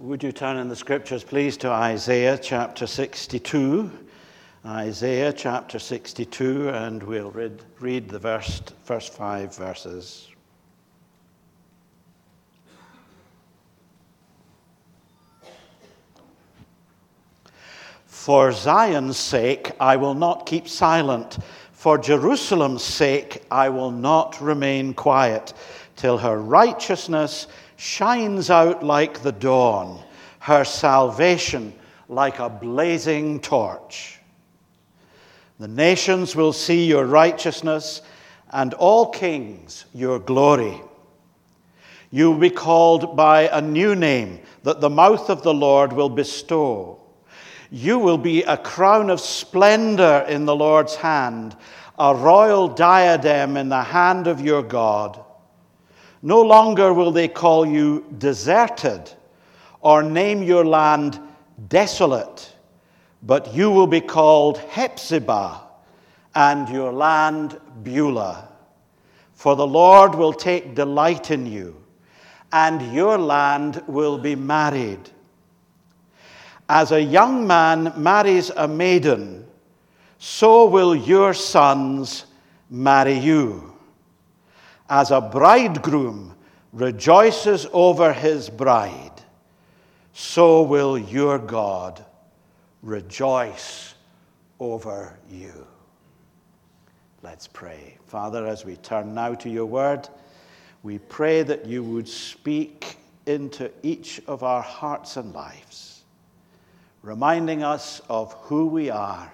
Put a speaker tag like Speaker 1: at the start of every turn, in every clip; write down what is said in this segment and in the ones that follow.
Speaker 1: Would you turn in the scriptures, please, to Isaiah chapter 62? Isaiah chapter 62, and we'll read, read the verse, first five verses. For Zion's sake, I will not keep silent. For Jerusalem's sake, I will not remain quiet till her righteousness shines out like the dawn, her salvation like a blazing torch. The nations will see your righteousness, and all kings your glory. You will be called by a new name that the mouth of the Lord will bestow. You will be a crown of splendor in the Lord's hand, a royal diadem in the hand of your God. No longer will they call you deserted or name your land desolate, but you will be called Hephzibah and your land Beulah. For the Lord will take delight in you, and your land will be married. As a young man marries a maiden, so will your sons marry you. As a bridegroom rejoices over his bride, so will your God rejoice over you. Let's pray. Father, as we turn now to your word, we pray that you would speak into each of our hearts and lives, reminding us of who we are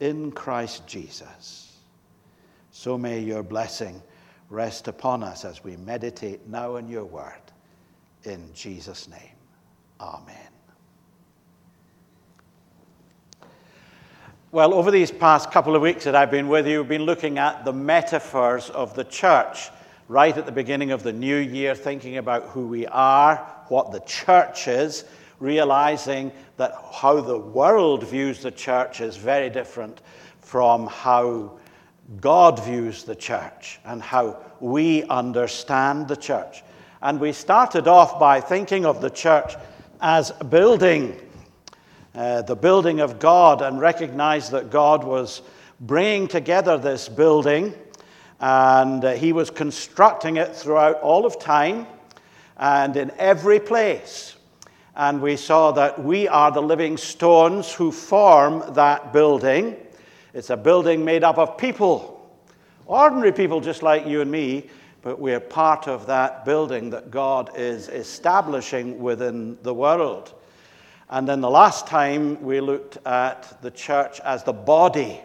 Speaker 1: in Christ Jesus. So may your blessing rest upon us as we meditate now on your word. In Jesus' name, amen. Well, over these past couple of weeks that I've been with you, we've been looking at the metaphors of the church right at the beginning of the new year, thinking about who we are, what the church is, realizing that how the world views the church is very different from how God views the church and how we understand the church. And we started off by thinking of the church as a building, uh, the building of God, and recognized that God was bringing together this building and uh, He was constructing it throughout all of time and in every place. And we saw that we are the living stones who form that building. It's a building made up of people, ordinary people just like you and me, but we're part of that building that God is establishing within the world. And then the last time we looked at the church as the body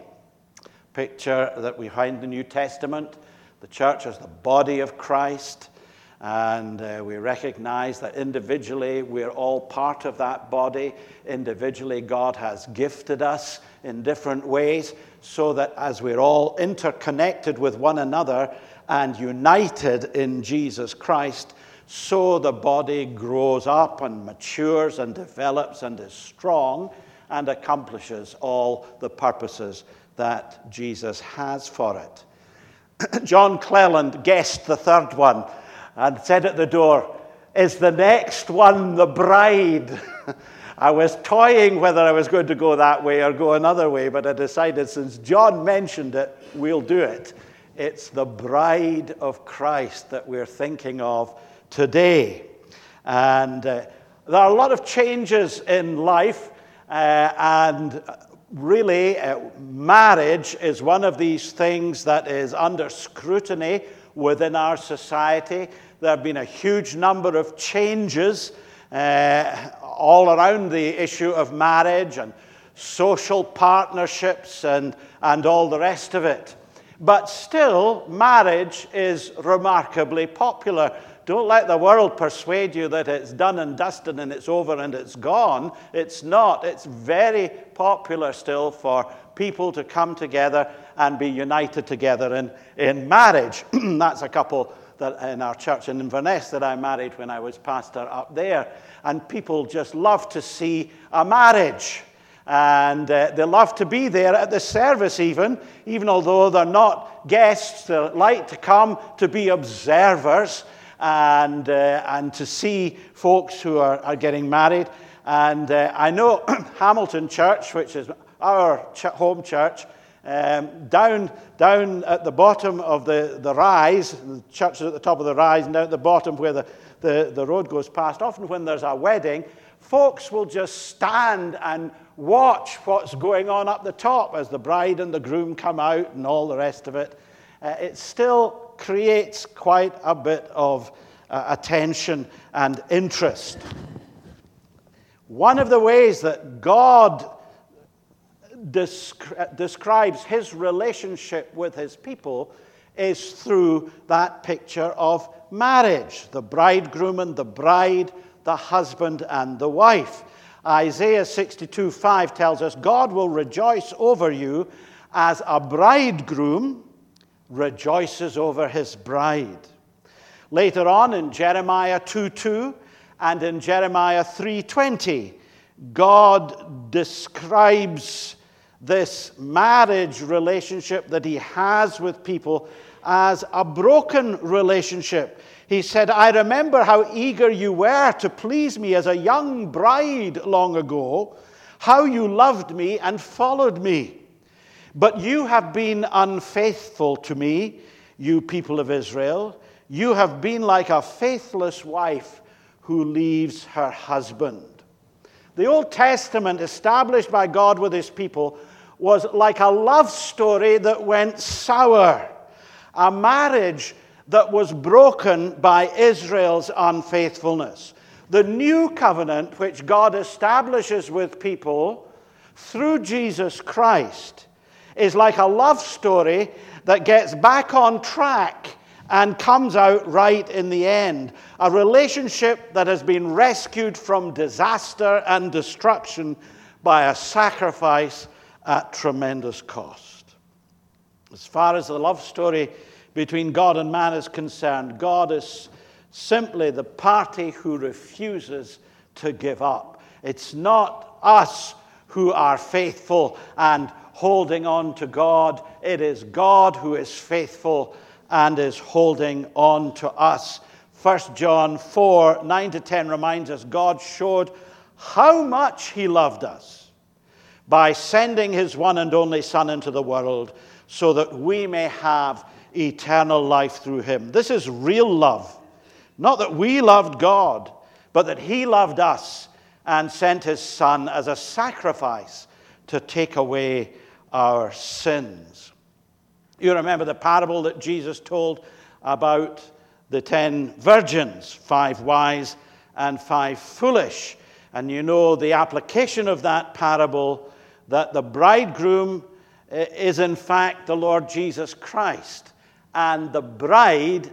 Speaker 1: picture that we find in the New Testament, the church as the body of Christ. And uh, we recognize that individually we're all part of that body. Individually, God has gifted us in different ways so that as we're all interconnected with one another and united in Jesus Christ, so the body grows up and matures and develops and is strong and accomplishes all the purposes that Jesus has for it. John Cleland guessed the third one and said at the door, Is the next one the bride? I was toying whether I was going to go that way or go another way, but I decided since John mentioned it, we'll do it. It's the bride of Christ that we're thinking of today. And uh, there are a lot of changes in life, uh, and really, uh, marriage is one of these things that is under scrutiny within our society. There have been a huge number of changes uh, all around the issue of marriage and social partnerships and, and all the rest of it. But still, marriage is remarkably popular. Don't let the world persuade you that it's done and dusted and it's over and it's gone. It's not. It's very popular still for people to come together and be united together in, in marriage. That's a couple that in our church in Inverness that I married when I was pastor up there. And people just love to see a marriage. And uh, they love to be there at the service, even, even although they're not guests, they like to come to be observers and, uh, and to see folks who are, are getting married. And uh, I know Hamilton Church, which is our ch- home church, um, down, down at the bottom of the, the rise, the church is at the top of the rise, and down at the bottom where the, the, the road goes past, often when there's a wedding, folks will just stand and watch what's going on up the top as the bride and the groom come out and all the rest of it. Uh, it still creates quite a bit of uh, attention and interest. One of the ways that God descri- describes his relationship with his people is through that picture of marriage the bridegroom and the bride, the husband and the wife. Isaiah 62 5 tells us, God will rejoice over you as a bridegroom rejoices over his bride. Later on in Jeremiah 2 2 and in Jeremiah 3:20, God describes this marriage relationship that he has with people as a broken relationship. He said, I remember how eager you were to please me as a young bride long ago, how you loved me and followed me. But you have been unfaithful to me, you people of Israel. You have been like a faithless wife who leaves her husband. The Old Testament, established by God with his people, was like a love story that went sour, a marriage that was broken by Israel's unfaithfulness. The new covenant, which God establishes with people through Jesus Christ, is like a love story that gets back on track and comes out right in the end. A relationship that has been rescued from disaster and destruction by a sacrifice at tremendous cost. As far as the love story between God and man is concerned, God is simply the party who refuses to give up. It's not us who are faithful and holding on to God, it is God who is faithful and is holding on to us. 1 John 4 9 to 10 reminds us God showed how much He loved us by sending His one and only Son into the world so that we may have eternal life through Him. This is real love. Not that we loved God, but that He loved us and sent His Son as a sacrifice to take away our sins. You remember the parable that Jesus told about the ten virgins, five wise and five foolish. And you know the application of that parable that the bridegroom eh, is in fact the Lord Jesus Christ, and the bride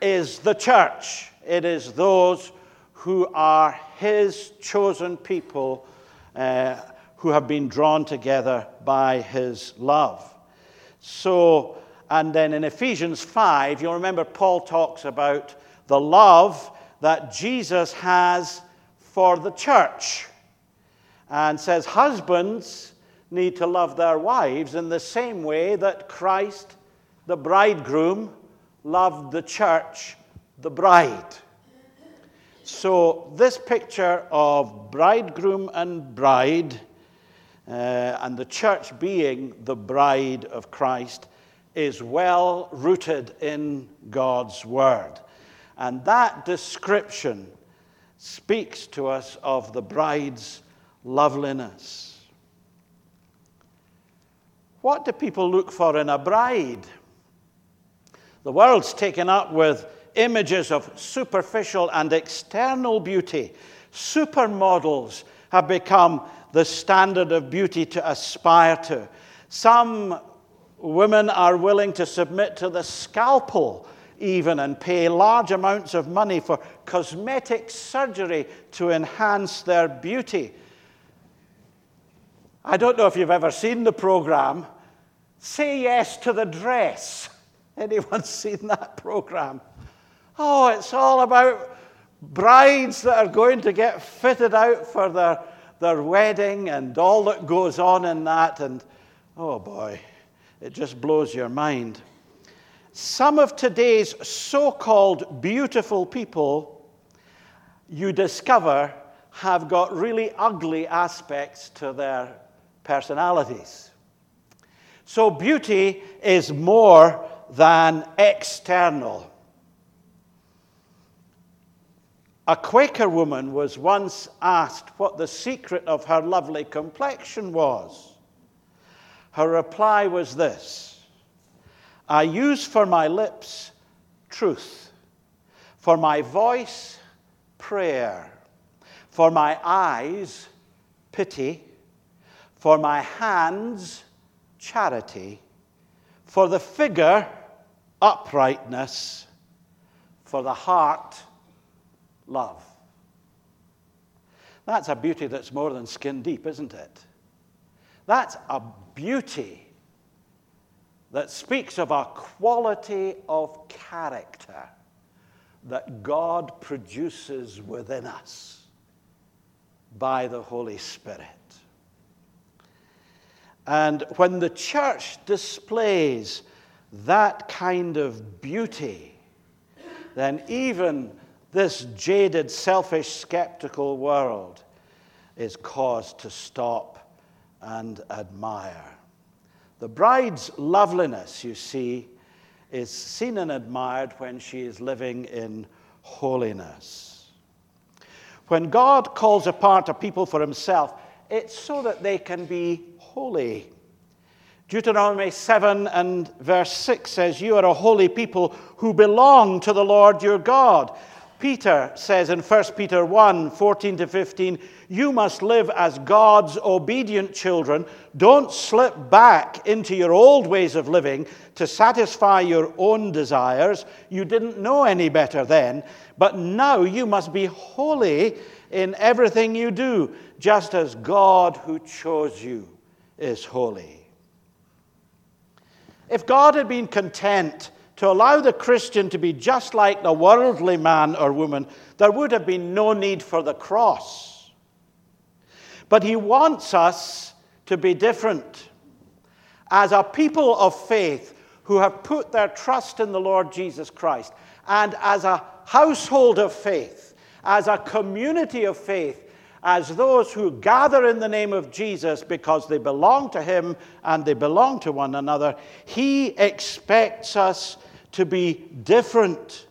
Speaker 1: is the church. It is those who are his chosen people uh, who have been drawn together by his love. So, and then in Ephesians 5, you'll remember Paul talks about the love that Jesus has for the church and says husbands need to love their wives in the same way that Christ, the bridegroom, loved the church, the bride. So, this picture of bridegroom and bride uh, and the church being the bride of Christ is well rooted in God's word. And that description speaks to us of the bride's loveliness. What do people look for in a bride? The world's taken up with images of superficial and external beauty. Supermodels have become the standard of beauty to aspire to. Some women are willing to submit to the scalpel, even, and pay large amounts of money for cosmetic surgery to enhance their beauty. I don't know if you've ever seen the program. Say yes to the dress. Anyone seen that program? Oh, it's all about brides that are going to get fitted out for their their wedding and all that goes on in that. And oh boy, it just blows your mind. some of today's so called beautiful people, you discover, have got really ugly aspects to their personalities. So, beauty is more than external. A Quaker woman was once asked what the secret of her lovely complexion was. Her reply was this I use for my lips truth, for my voice, prayer, for my eyes, pity, for my hands, charity, for the figure, uprightness, for the heart, love. That's a beauty that's more than skin deep, isn't it? That's a beauty that speaks of a quality of character that God produces within us by the Holy Spirit. And when the church displays that kind of beauty, then even this jaded, selfish, skeptical world is caused to stop and admire. The bride's loveliness, you see, is seen and admired when she is living in holiness. When God calls apart a people for himself, it's so that they can be holy. Deuteronomy 7 and verse 6 says, You are a holy people who belong to the Lord your God. Peter says in 1 Peter 1 14 to 15, you must live as God's obedient children. Don't slip back into your old ways of living to satisfy your own desires. You didn't know any better then, but now you must be holy in everything you do, just as God who chose you is holy. If God had been content to allow the Christian to be just like the worldly man or woman, there would have been no need for the cross. But he wants us to be different. As a people of faith who have put their trust in the Lord Jesus Christ, and as a household of faith, as a community of faith, as those who gather in the name of Jesus because they belong to Him and they belong to one another, He expects us to be different,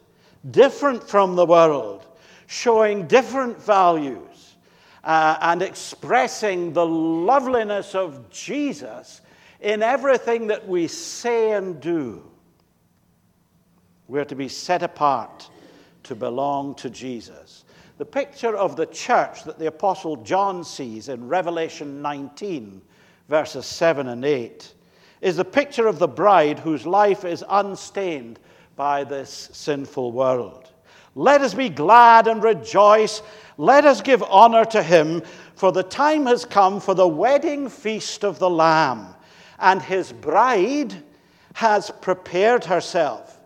Speaker 1: different from the world, showing different values, uh, and expressing the loveliness of Jesus in everything that we say and do. We're to be set apart to belong to Jesus. The picture of the church that the Apostle John sees in Revelation 19, verses 7 and 8 is the picture of the bride whose life is unstained by this sinful world. Let us be glad and rejoice. Let us give honor to him, for the time has come for the wedding feast of the Lamb, and his bride has prepared herself.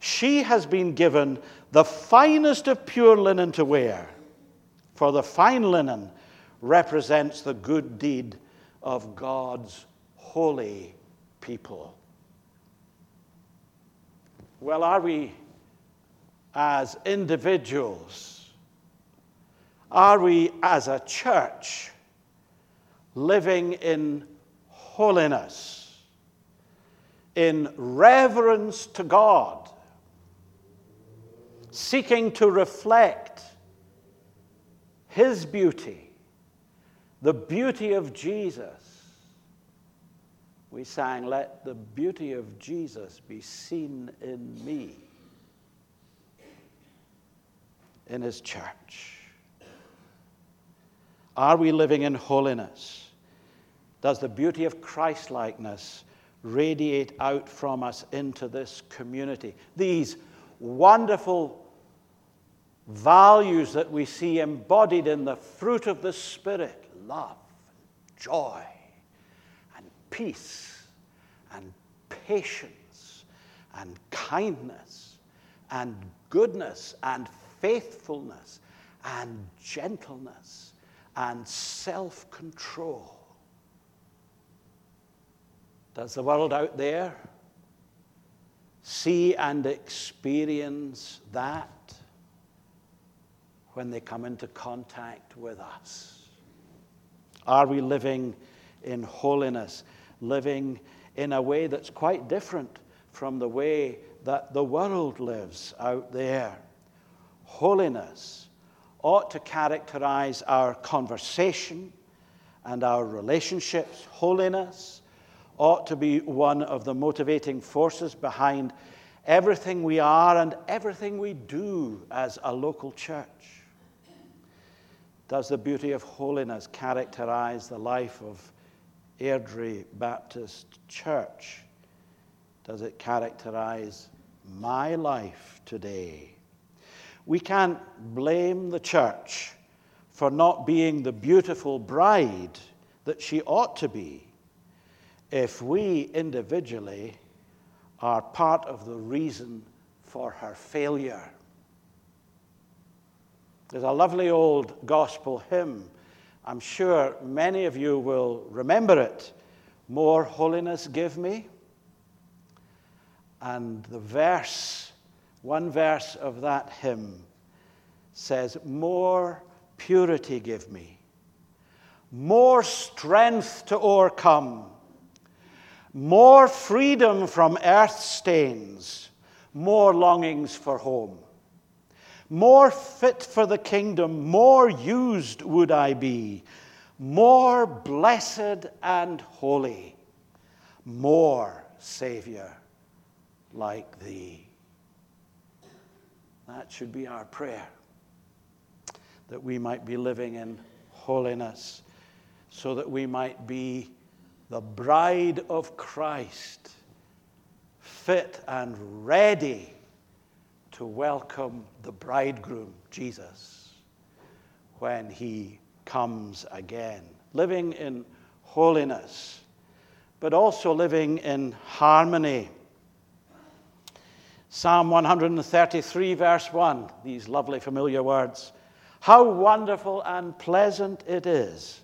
Speaker 1: She has been given the finest of pure linen to wear, for the fine linen represents the good deed of God's holy people. Well, are we as individuals? Are we as a church living in holiness, in reverence to God, seeking to reflect His beauty, the beauty of Jesus? We sang, Let the beauty of Jesus be seen in me, in his church. Are we living in holiness? Does the beauty of Christlikeness radiate out from us into this community? These wonderful values that we see embodied in the fruit of the Spirit love, joy, peace and patience and kindness and goodness and faithfulness and gentleness and self control. Does the world out there see and experience that when they come into contact with us? Are we living in holiness, living in a way that's quite different from the way that the world lives out there? Holiness ought to characterize our conversation and our relationships. Holiness ought to be one of the motivating forces behind everything we are and everything we do as a local church. Does the beauty of holiness characterize the life of Airdrie Baptist Church? Does it characterize my life today? We can't blame the church for not being the beautiful bride that she ought to be if we individually are part of the reason for her failure. There's a lovely old gospel hymn. I'm sure many of you will remember it. More holiness give me. And the verse, one verse of that hymn says, More purity give me, more strength to overcome more freedom from earth stains, more longings for home. More fit for the kingdom, more used would I be, more blessed and holy, more Savior like thee. That should be our prayer, that we might be living in holiness, so that we might be the bride of Christ, fit and ready to welcome the bridegroom, Jesus, when he comes again. Living in holiness, but also living in harmony. Psalm 133, verse 1, these lovely familiar words. How wonderful and pleasant it is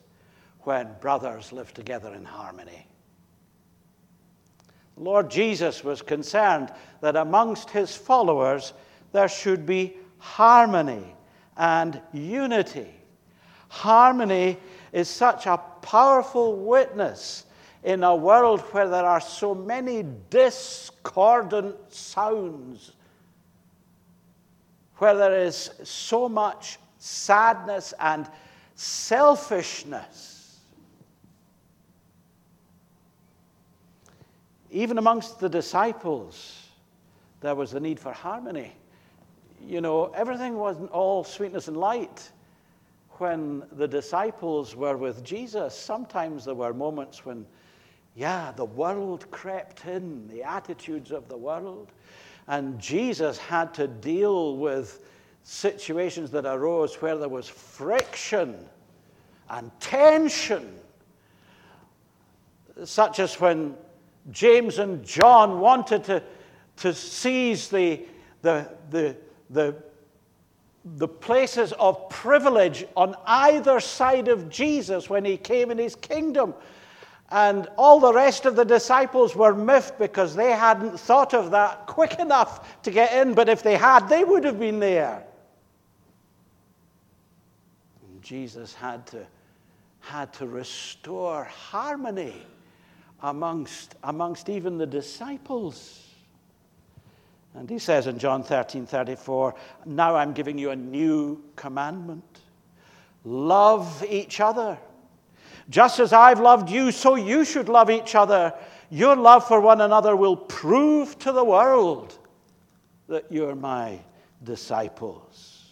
Speaker 1: when brothers live together in harmony. Lord Jesus was concerned that amongst his followers there should be harmony and unity. Harmony is such a powerful witness in a world where there are so many discordant sounds, where there is so much sadness and selfishness. Even amongst the disciples, there was the need for harmony. You know, everything wasn't all sweetness and light when the disciples were with Jesus. Sometimes there were moments when, yeah, the world crept in, the attitudes of the world. And Jesus had to deal with situations that arose where there was friction and tension, such as when James and John wanted to, to seize the, the, the, the, the places of privilege on either side of Jesus when he came in his kingdom. And all the rest of the disciples were miffed because they hadn't thought of that quick enough to get in, but if they had, they would have been there. And Jesus had to, had to restore harmony amongst, amongst even the disciples. And he says in John 13 34, Now I'm giving you a new commandment love each other. Just as I've loved you, so you should love each other. Your love for one another will prove to the world that you're my disciples.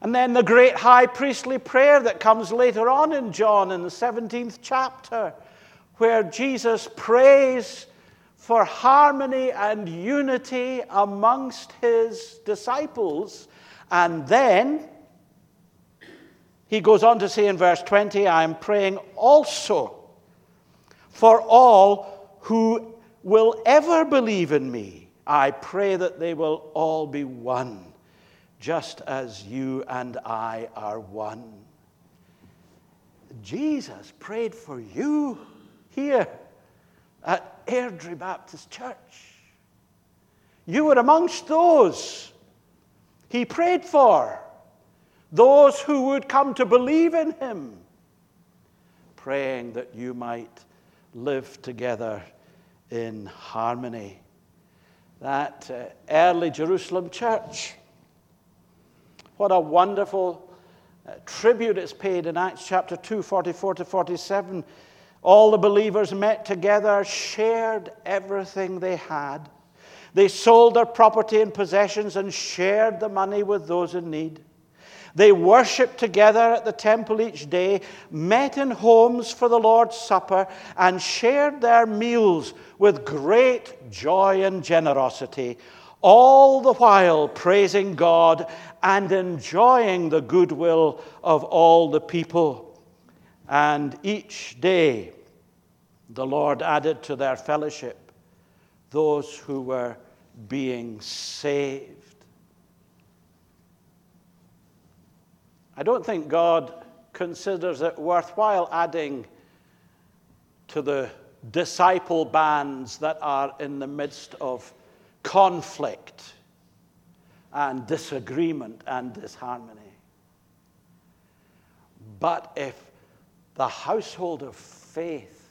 Speaker 1: And then the great high priestly prayer that comes later on in John in the 17th chapter where Jesus prays for harmony and unity amongst his disciples. And then he goes on to say in verse 20, I am praying also for all who will ever believe in me. I pray that they will all be one, just as you and I are one. Jesus prayed for you here at Airdrie Baptist Church. You were amongst those he prayed for, those who would come to believe in him, praying that you might live together in harmony. That uh, early Jerusalem church, what a wonderful uh, tribute is paid in Acts chapter 2, 44 to 47. All the believers met together, shared everything they had. They sold their property and possessions and shared the money with those in need. They worshiped together at the temple each day, met in homes for the Lord's Supper, and shared their meals with great joy and generosity, all the while praising God and enjoying the goodwill of all the people. And each day the Lord added to their fellowship those who were being saved. I don't think God considers it worthwhile adding to the disciple bands that are in the midst of conflict and disagreement and disharmony. But if the household of faith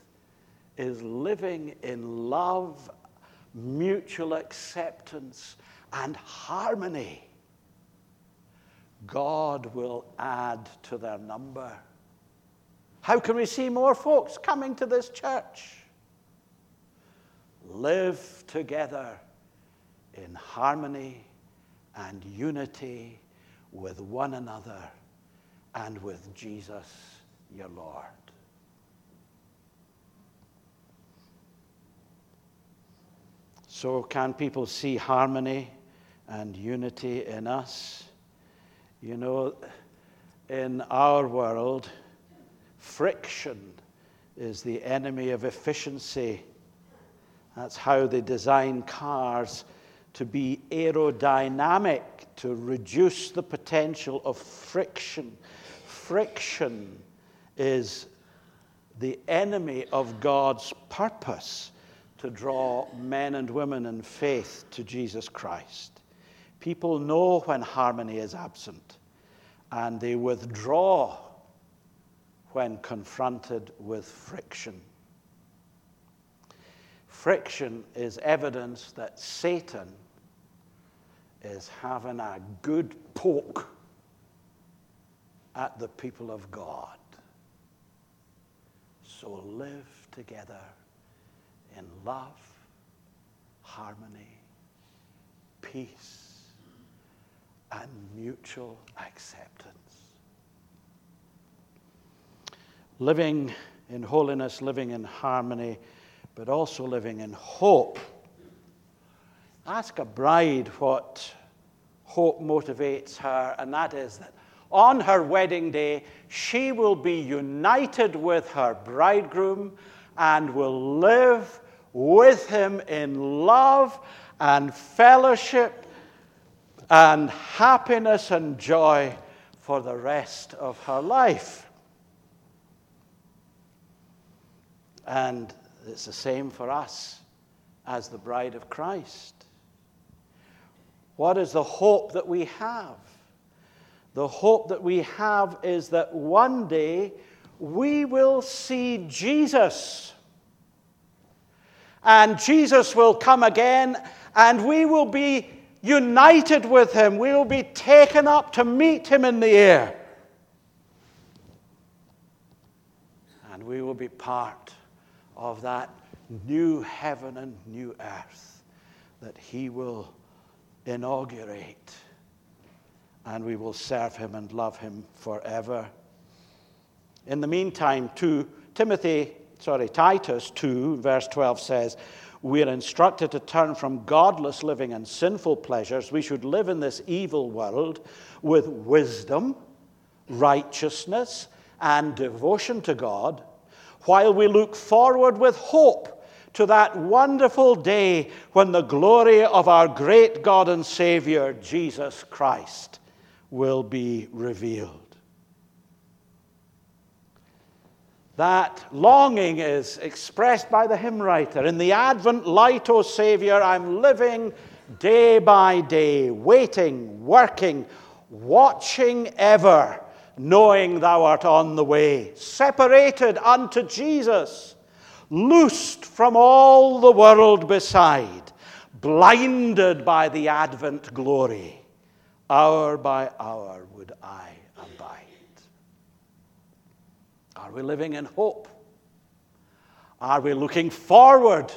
Speaker 1: is living in love, mutual acceptance, and harmony, God will add to their number. How can we see more folks coming to this church? Live together in harmony and unity with one another and with Jesus, your Lord. So, can people see harmony and unity in us? You know, in our world, friction is the enemy of efficiency. That's how they design cars to be aerodynamic, to reduce the potential of friction. Friction is the enemy of God's purpose to draw men and women in faith to Jesus Christ. People know when harmony is absent, and they withdraw when confronted with friction. Friction is evidence that Satan is having a good poke at the people of God. So live together in love, harmony, peace, and mutual acceptance. Living in holiness, living in harmony, but also living in hope. Ask a bride what hope motivates her, and that is that on her wedding day, she will be united with her bridegroom and will live with him in love and fellowship and happiness and joy for the rest of her life. And it's the same for us as the bride of Christ. What is the hope that we have? The hope that we have is that one day we will see Jesus and Jesus will come again, and we will be united with him. We will be taken up to meet him in the air. And we will be part of that new heaven and new earth that he will inaugurate. And we will serve him and love him forever. In the meantime, too, Timothy sorry, Titus 2, verse 12 says, We are instructed to turn from godless living and sinful pleasures. We should live in this evil world with wisdom, righteousness, and devotion to God, while we look forward with hope to that wonderful day when the glory of our great God and Savior, Jesus Christ, will be revealed. That longing is expressed by the hymn writer. In the Advent light, O Savior, I'm living day by day, waiting, working, watching ever, knowing thou art on the way, separated unto Jesus, loosed from all the world beside, blinded by the advent glory. Hour by hour would I abide. Are we living in hope? Are we looking forward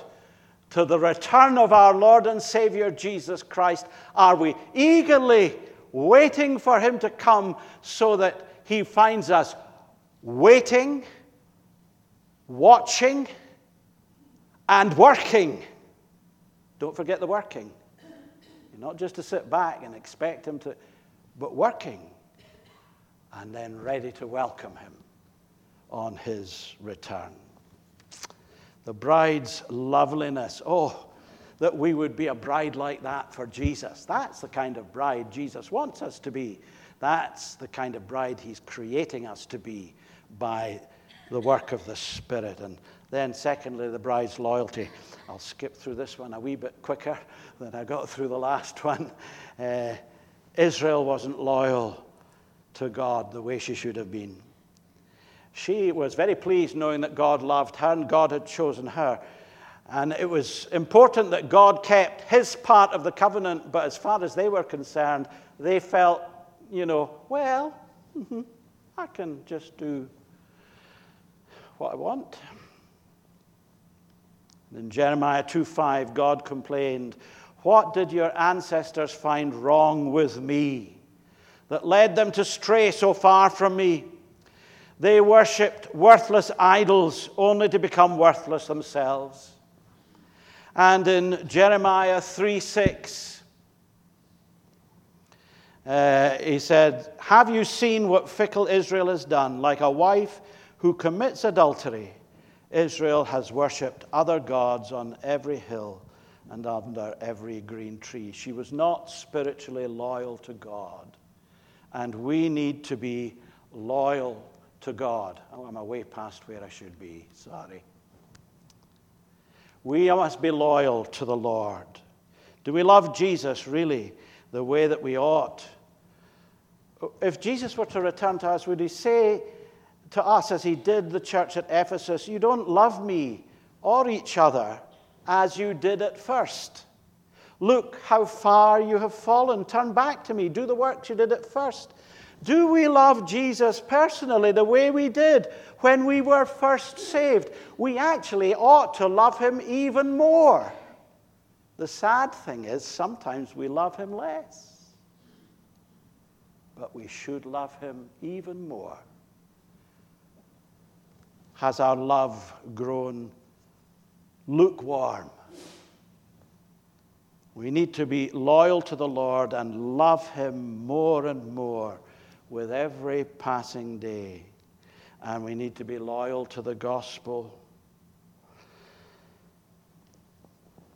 Speaker 1: to the return of our Lord and Savior Jesus Christ? Are we eagerly waiting for Him to come so that He finds us waiting, watching, and working? Don't forget the working. Not just to sit back and expect Him to, but working and then ready to welcome Him on His return the bride's loveliness. Oh, that we would be a bride like that for Jesus. That's the kind of bride Jesus wants us to be. That's the kind of bride he's creating us to be by the work of the Spirit. And then, secondly, the bride's loyalty. I'll skip through this one a wee bit quicker than I got through the last one. Uh, Israel wasn't loyal to God the way she should have been. She was very pleased knowing that God loved her and God had chosen her. And it was important that God kept his part of the covenant, but as far as they were concerned, they felt, you know, well, mm-hmm, I can just do what I want. In Jeremiah 2:5, God complained, What did your ancestors find wrong with me that led them to stray so far from me? They worshipped worthless idols only to become worthless themselves. And in Jeremiah 3 6, uh, he said, Have you seen what fickle Israel has done? Like a wife who commits adultery, Israel has worshipped other gods on every hill and under every green tree. She was not spiritually loyal to God. And we need to be loyal to God. Oh, I'm way past where I should be. Sorry. We must be loyal to the Lord. Do we love Jesus really the way that we ought? If Jesus were to return to us, would he say to us, as he did the church at Ephesus, You don't love me or each other as you did at first? Look how far you have fallen. Turn back to me. Do the works you did at first. Do we love Jesus personally the way we did when we were first saved? We actually ought to love him even more. The sad thing is, sometimes we love him less. But we should love him even more. Has our love grown lukewarm? We need to be loyal to the Lord and love him more and more with every passing day. And we need to be loyal to the gospel.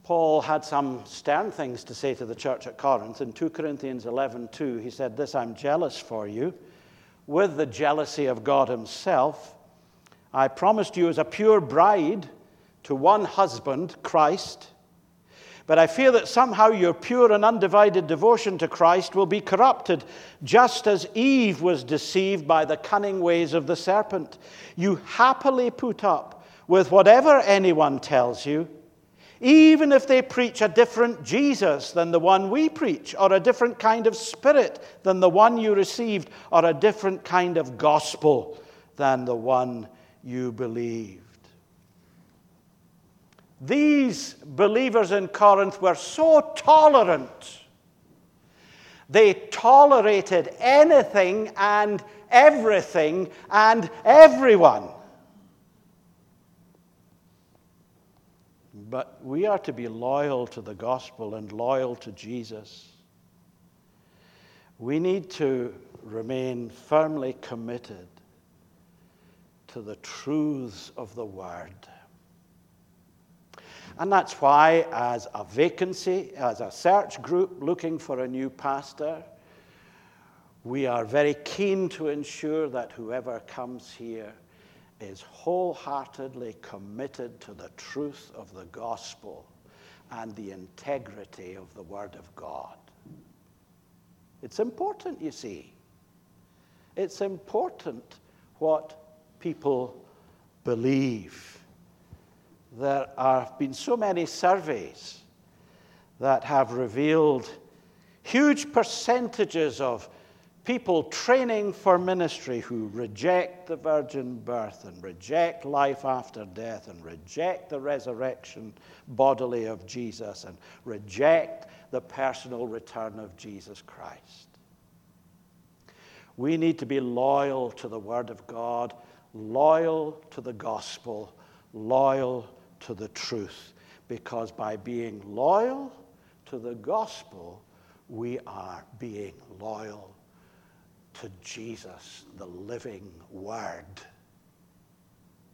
Speaker 1: Paul had some stern things to say to the church at Corinth. In 2 Corinthians 11 2, he said, This I'm jealous for you, with the jealousy of God Himself. I promised you as a pure bride to one husband, Christ. But I fear that somehow your pure and undivided devotion to Christ will be corrupted, just as Eve was deceived by the cunning ways of the serpent. You happily put up with whatever anyone tells you, even if they preach a different Jesus than the one we preach, or a different kind of spirit than the one you received, or a different kind of gospel than the one you believed. These believers in Corinth were so tolerant. They tolerated anything and everything and everyone. But we are to be loyal to the gospel and loyal to Jesus. We need to remain firmly committed to the truths of the word. And that's why, as a vacancy, as a search group looking for a new pastor, we are very keen to ensure that whoever comes here is wholeheartedly committed to the truth of the gospel and the integrity of the Word of God. It's important, you see. It's important what people believe. There have been so many surveys that have revealed huge percentages of people training for ministry who reject the virgin birth and reject life after death and reject the resurrection bodily of Jesus and reject the personal return of Jesus Christ. We need to be loyal to the Word of God, loyal to the gospel, loyal to the truth, because by being loyal to the gospel, we are being loyal to Jesus, the living Word,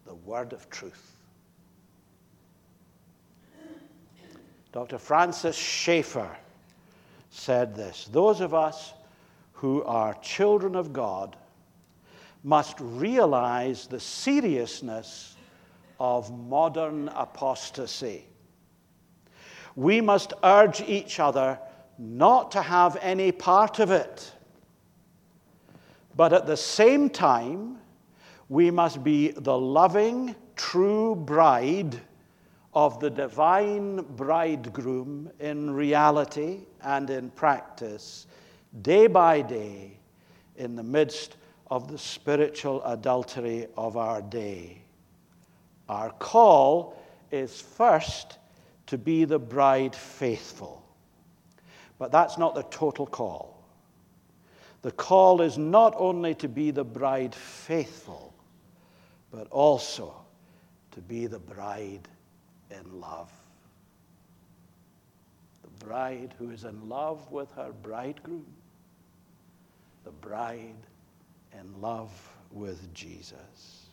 Speaker 1: the Word of truth. Dr. Francis Schaeffer said this Those of us who are children of God must realize the seriousness of modern apostasy. We must urge each other not to have any part of it. But at the same time, we must be the loving, true bride of the divine bridegroom in reality and in practice, day by day, in the midst of the spiritual adultery of our day. Our call is first to be the bride faithful. But that's not the total call. The call is not only to be the bride faithful, but also to be the bride in love. The bride who is in love with her bridegroom, the bride in love with Jesus.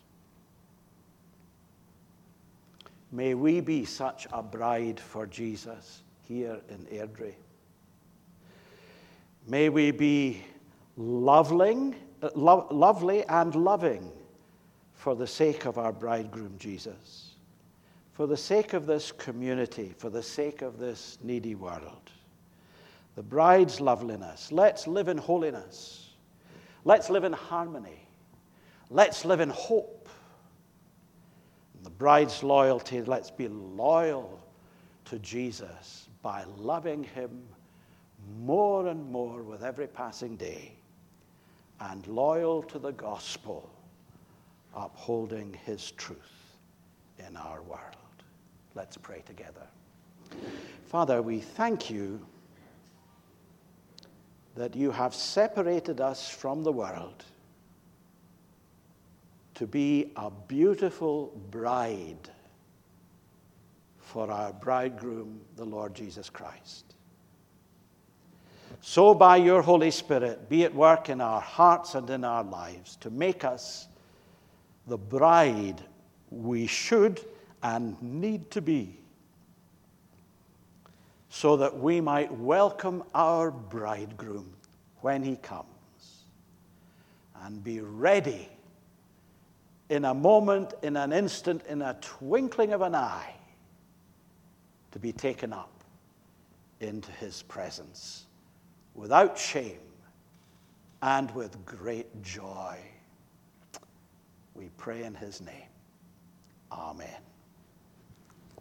Speaker 1: May we be such a bride for Jesus here in Airdrie. May we be loving, lo- lovely and loving for the sake of our bridegroom Jesus, for the sake of this community, for the sake of this needy world. The bride's loveliness. Let's live in holiness. Let's live in harmony. Let's live in hope. And the bride's loyalty, let's be loyal to Jesus by loving him more and more with every passing day and loyal to the gospel, upholding his truth in our world. Let's pray together. Father, we thank you that you have separated us from the world to be a beautiful bride for our bridegroom, the Lord Jesus Christ. So, by your Holy Spirit, be at work in our hearts and in our lives to make us the bride we should and need to be, so that we might welcome our bridegroom when he comes and be ready in a moment, in an instant, in a twinkling of an eye to be taken up into his presence without shame and with great joy. We pray in his name. Amen.